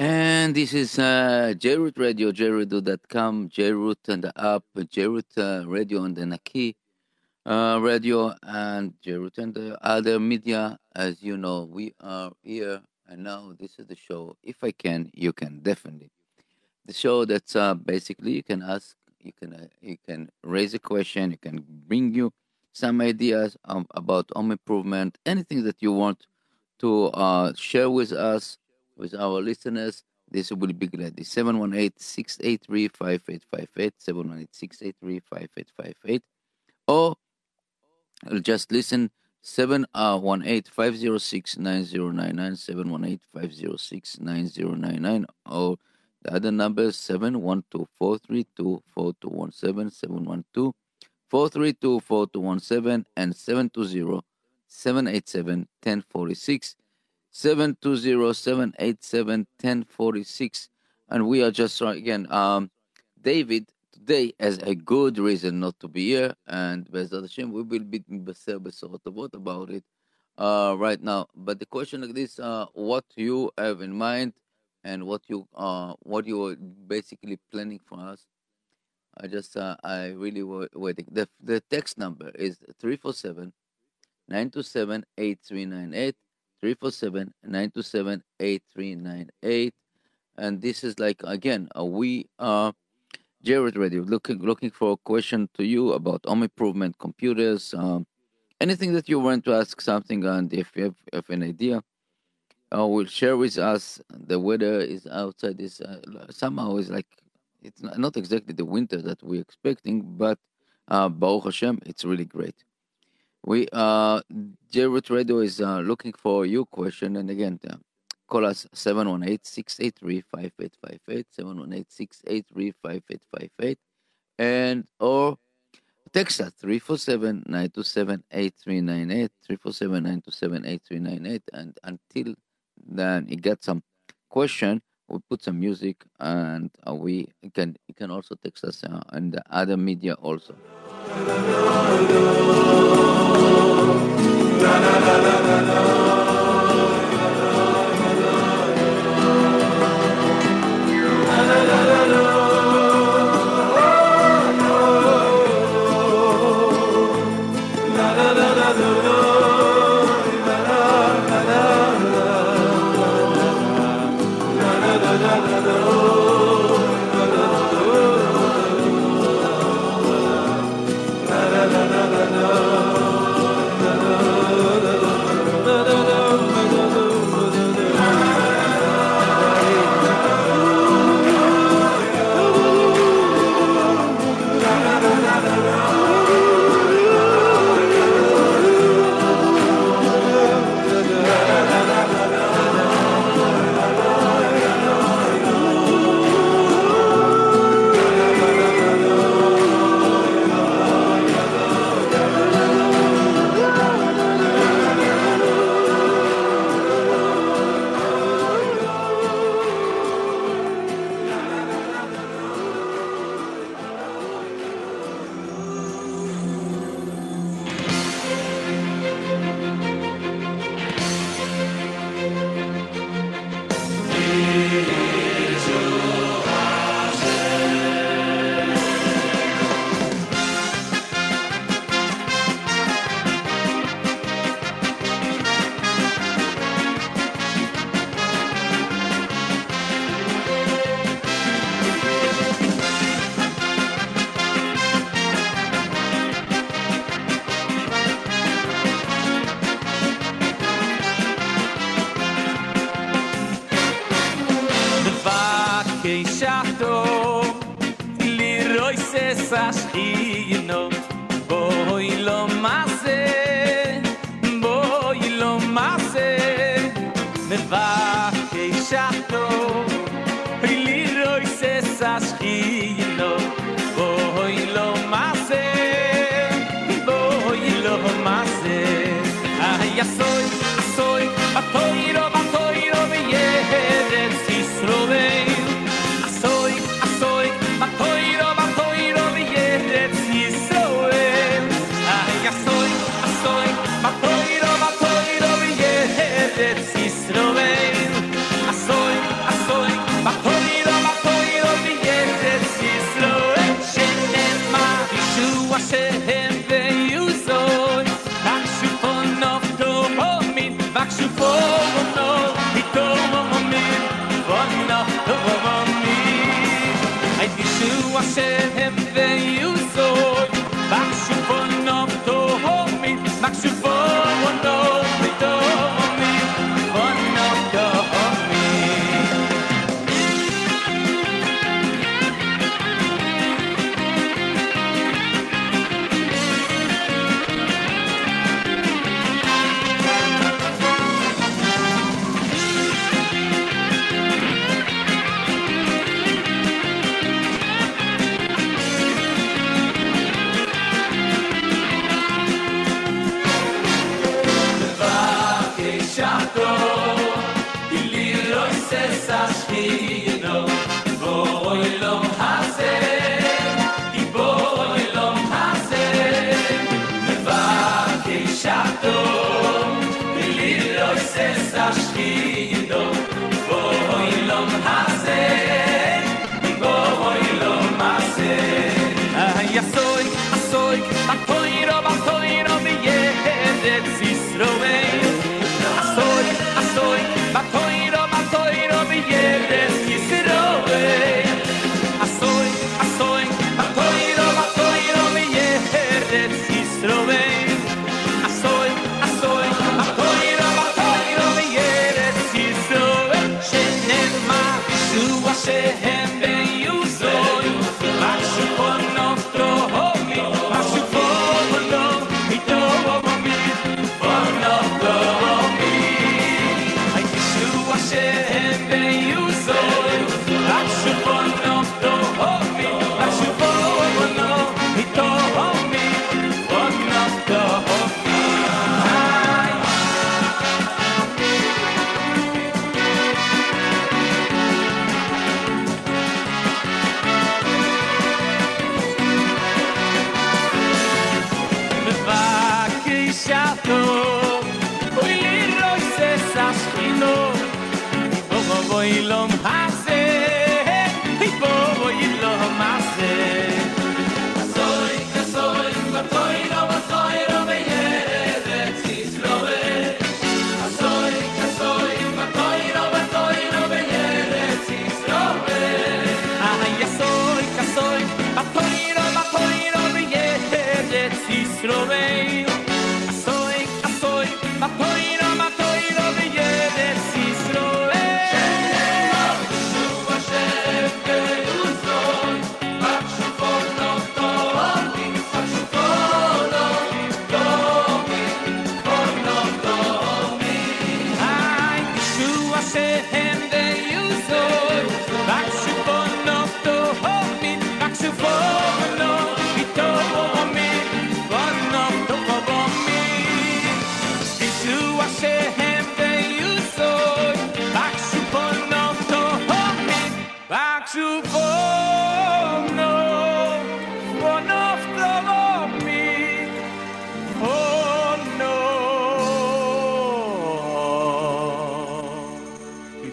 And this is uh, JRoot Radio, jroot.com, JRoot and the app, JRoot uh, Radio and the Naki uh, Radio, and JRoot and the other media. As you know, we are here and now. This is the show. If I can, you can definitely. The show that's uh, basically you can ask, you can uh, you can raise a question, you can bring you some ideas um, about home improvement, anything that you want to uh, share with us with our listeners. This will be glad. 718-683-5858, 718-683-5858. Or just listen 718-506-9099, 718-506-9099. Or the other number is 712-432-4217, 712-432-4217, and 720-787-1046. 720-787-1046 and we are just right again. Um david today has a good reason not to be here and Bezat Hashem, we will be what about it uh right now. But the question like this uh what you have in mind and what you uh what you are basically planning for us i just uh, i really were waiting. The the text number is 347 927 8398 347 927 8398 and this is like again uh, we are jared radio looking looking for a question to you about home improvement computers um, anything that you want to ask something and if you have, have an idea uh, will share with us the weather is outside is uh, somehow is like it's not, not exactly the winter that we're expecting but uh, Baruch Hashem, it's really great. We uh Jared Radio is uh, looking for your question, and again, uh, call us 718-683-5858, 718-683-5858, and or text us 347-927-8398, 347-927-8398, and until then you get some question, we put some music, and uh, we can you can also text us uh, on the other media also.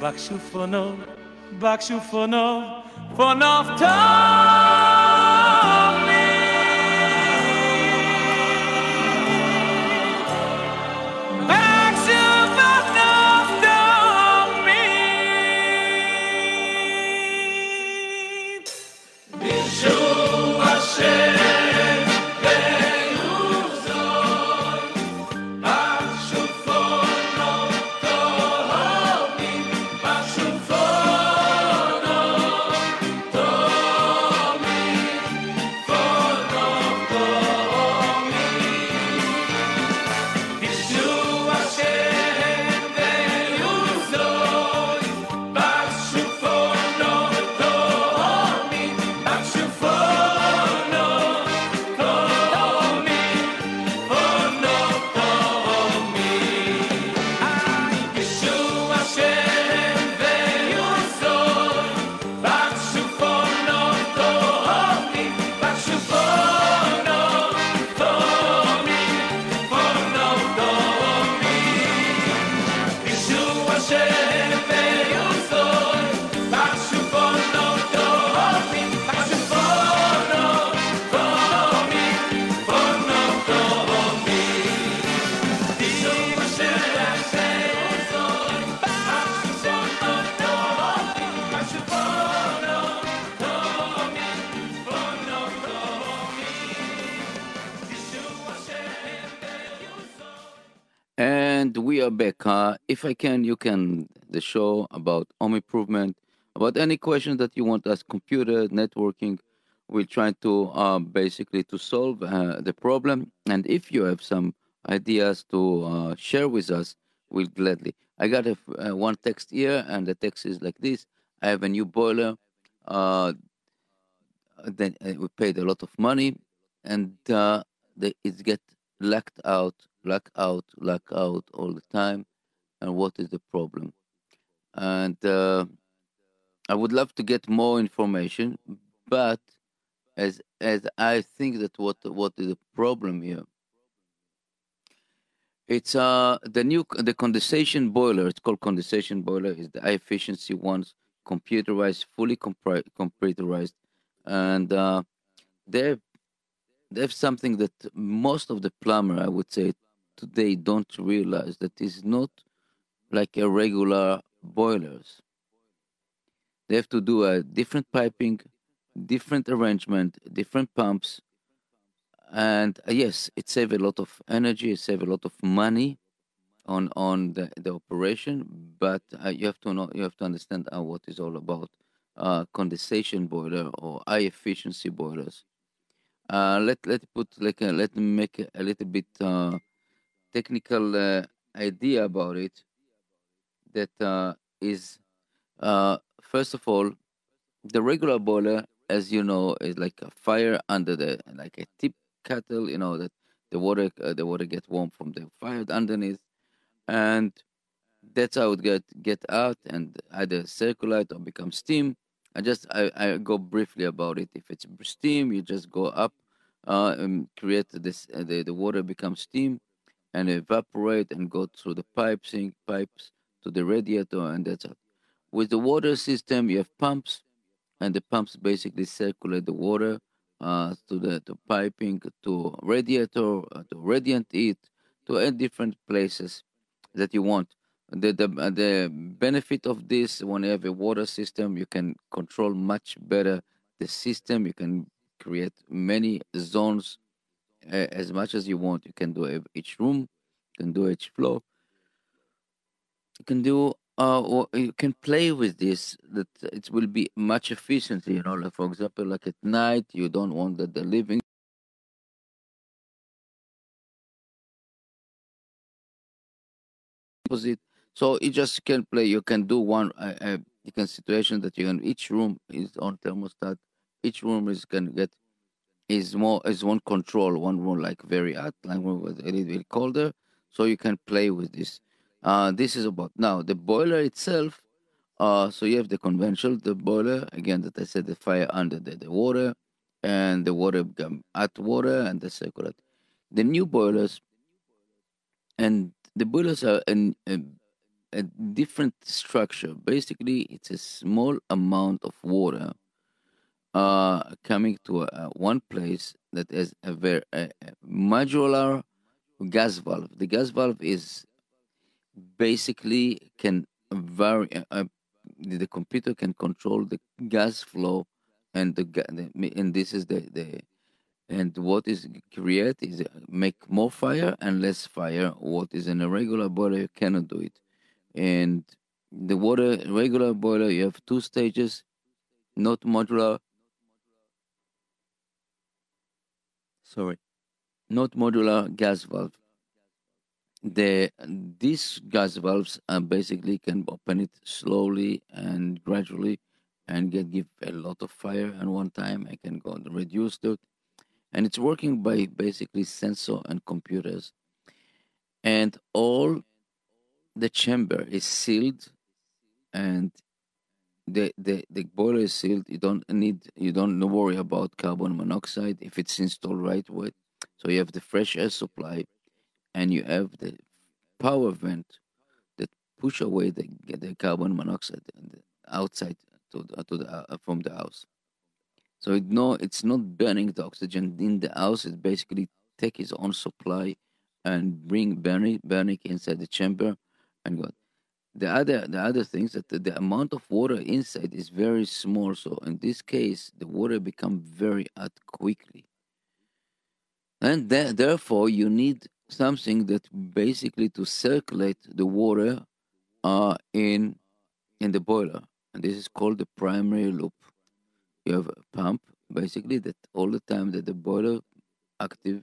Baksufono, baksufono, vanaf daar. And Uh, if I can, you can the show about home improvement, about any question that you want us computer networking. We'll try to uh, basically to solve uh, the problem. And if you have some ideas to uh, share with us, we'll gladly. I got a, uh, one text here, and the text is like this: I have a new boiler. Uh, then we paid a lot of money, and they, it get lacked out, locked out, locked out all the time. And what is the problem? And uh, I would love to get more information, but as as I think that what what is the problem here? It's uh the new the condensation boiler. It's called condensation boiler. Is the high efficiency ones, computerized, fully compri- computerized, and uh, they they have something that most of the plumber, I would say, today don't realize that is not like a regular boilers. They have to do a different piping, different arrangement, different pumps, and uh, yes, it save a lot of energy, it save a lot of money on on the, the operation. But uh, you have to know, you have to understand uh, what is all about uh, condensation boiler or high efficiency boilers. Uh, let let put like a, let me make a, little bit uh, technical uh, idea about it. That uh, is uh, first of all, the regular boiler, as you know, is like a fire under the like a tip kettle. You know that the water uh, the water gets warm from the fire underneath, and that's how it get get out and either circulate or become steam. I just I, I go briefly about it. If it's steam, you just go up, uh, and create this uh, the the water becomes steam, and evaporate and go through the pipes sink pipes to the radiator, and that's it. With the water system, you have pumps, and the pumps basically circulate the water uh, to the to piping to radiator uh, to radiant heat to different places that you want. The, the the benefit of this when you have a water system, you can control much better the system. You can create many zones uh, as much as you want. You can do each room, you can do each floor. You can do uh, or you can play with this that it will be much efficient you know like for example like at night you don't want that the living opposite. So you just can play you can do one uh, uh, you can situation that you can each room is on thermostat each room is can get is more is one control one room like very hot like one with a little bit colder. So you can play with this uh, this is about now the boiler itself. Uh, so you have the conventional the boiler again that I said the fire under the, the water, and the water hot water and the circulate. The new boilers, and the boilers are in a, a different structure. Basically, it's a small amount of water uh, coming to a, one place that has a very a, a modular gas valve. The gas valve is basically can vary. Uh, uh the computer can control the gas flow, and the, and this is the the and what is create is uh, make more fire and less fire. What is in a regular boiler cannot do it, and the water regular boiler you have two stages, not modular. Sorry, not modular gas valve the these gas valves uh, basically can open it slowly and gradually and get give a lot of fire. At one time i can go and reduce it. And it's working by basically sensor and computers. And all the chamber is sealed and the, the the boiler is sealed. You don't need you don't worry about carbon monoxide if it's installed right way so you have the fresh air supply and you have the power vent that push away the, the carbon monoxide outside to the, to the, uh, from the house. So it no, it's not burning the oxygen in the house. It basically take its own supply and bring burning burning inside the chamber and go. The other the other things that the, the amount of water inside is very small. So in this case, the water become very hot quickly, and th- therefore you need something that basically to circulate the water uh, in in the boiler, and this is called the primary loop. You have a pump basically that all the time that the boiler active,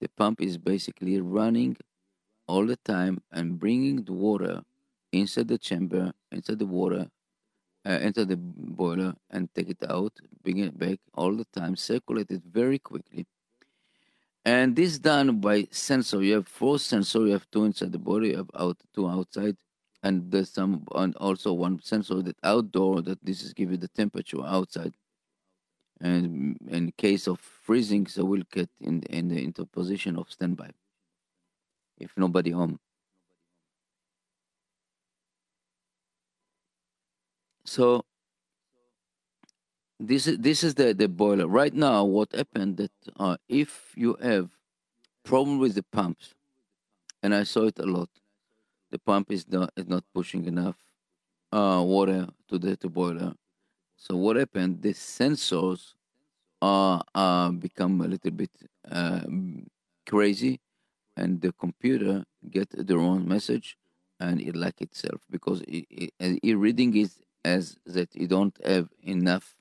the pump is basically running all the time and bringing the water inside the chamber, inside the water, uh, enter the boiler and take it out, bring it back all the time, circulate it very quickly. And this done by sensor. You have four sensor. You have two inside the body. You have out two outside, and there's some and also one sensor that outdoor that this is give you the temperature outside. And in case of freezing, so we'll get in in the interposition of standby. If nobody home. So this is this is the, the boiler. Right now, what happened that uh, if you have problem with the pumps, and I saw it a lot, the pump is not is not pushing enough uh, water to the to boiler. So what happened? The sensors are uh, become a little bit uh, crazy, and the computer get the wrong message, and it like itself because it, it, it reading is as that you don't have enough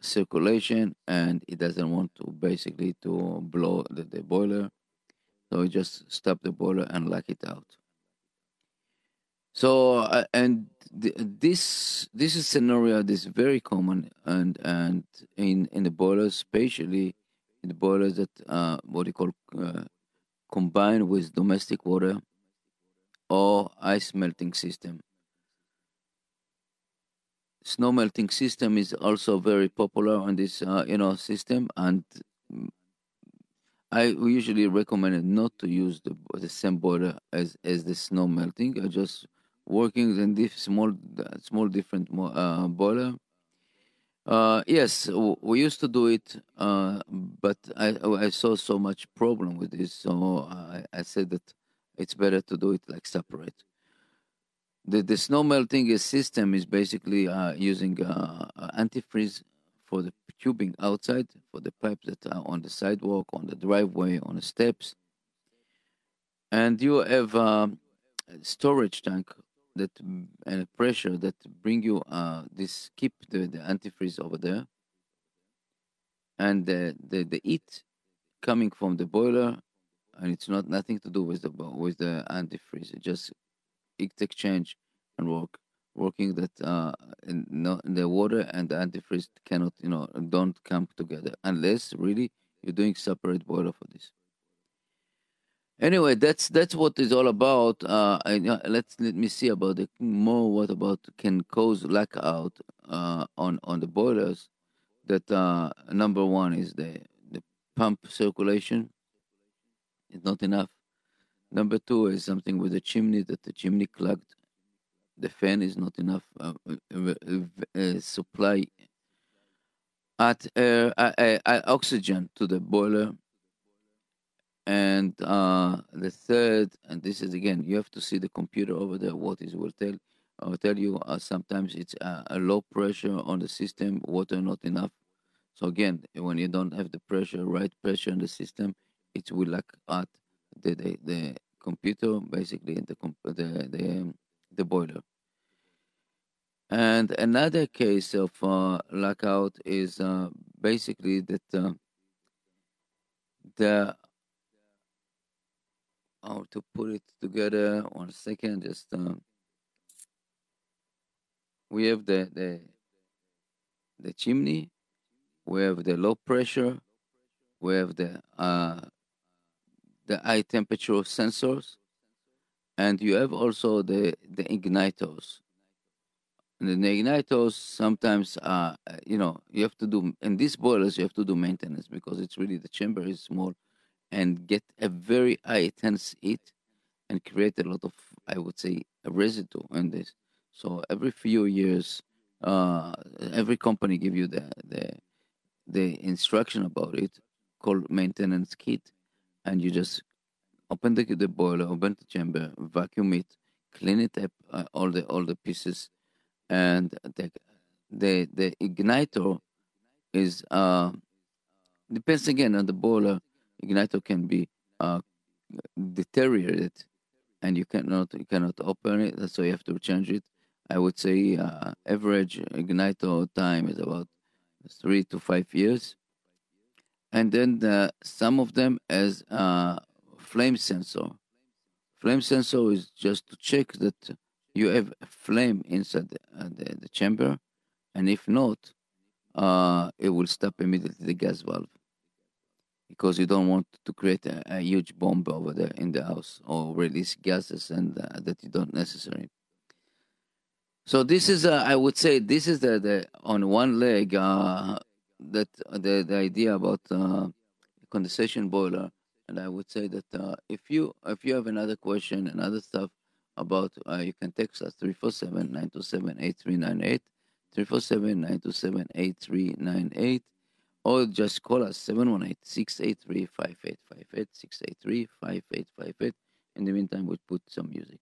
circulation and it doesn't want to basically to blow the, the boiler. So we just stop the boiler and lock it out. So uh, and th- this this is scenario that is very common and and in in the boilers especially in the boilers that uh, what you call uh, combined with domestic water or ice melting system snow melting system is also very popular on this uh, you know system and I usually recommend not to use the the same boiler as as the snow melting. I just working in this small small different uh, boiler. Uh, yes, we used to do it, uh, but I I saw so much problem with this, so I, I said that it's better to do it like separate the, the snow melting system is basically uh, using uh, antifreeze for the tubing outside, for the pipes that are on the sidewalk, on the driveway, on the steps. And you have um, a storage tank that and a pressure that bring you uh, this keep the, the antifreeze over there. And the, the, the heat coming from the boiler, and it's not nothing to do with the with the antifreeze. It just exchange and work working that uh, in, no, the water and the antifreeze cannot you know don't come together unless really you're doing separate boiler for this. Anyway that's that's what it's all about. Uh, and, uh, let's let me see about the more what about can cause blackout uh, on on the boilers that uh, number one is the the pump circulation is not enough Number two is something with the chimney that the chimney clogged. The fan is not enough uh, uh, uh, uh supply at air, oxygen to the boiler. And uh, the third, and this is again, you have to see the computer over there. What is will tell, I will tell you. Uh, sometimes it's a low pressure on the system, water not enough. So again, when you don't have the pressure, right pressure in the system, it will lack at the, the, the computer basically the the the, the boiler. And another case of uh, lockout is uh, basically that uh, the how to put it together. One second, just uh, we have the the the chimney, we have the low pressure, we have the uh, the high temperature of sensors, and you have also the the igniters. And the igniters sometimes, uh, you know, you have to do in these boilers you have to do maintenance because it's really the chamber is small, and get a very high intense heat, and create a lot of I would say a residue in this. So every few years, uh, every company give you the the the instruction about it called maintenance kit and you just open the, the boiler, open the chamber, vacuum it, clean it up, uh, all the all the pieces, and the the the igniter is uh depends again on the boiler. Igniter can be uh deteriorated and you cannot you cannot open it, so you have to change it. I would say uh, average igniter time is about three to five years, and then the, some of them as a flame sensor. Flame sensor is just to check that you have a flame inside the, uh, the, the chamber, and if not, uh, it will stop immediately the gas valve because you don't want to create a, a huge bomb over there in the house or release gases and uh, that you don't necessary. So this is, uh, I would say, this is the, the on one leg uh, that the the idea about uh, condensation boiler, and I would say that uh, if you if you have another question and other stuff about, uh, you can text us 347-927-8398, 347-927-8398 or just call us 718-683-5858, 683-5858. In the meantime, we'll put some music.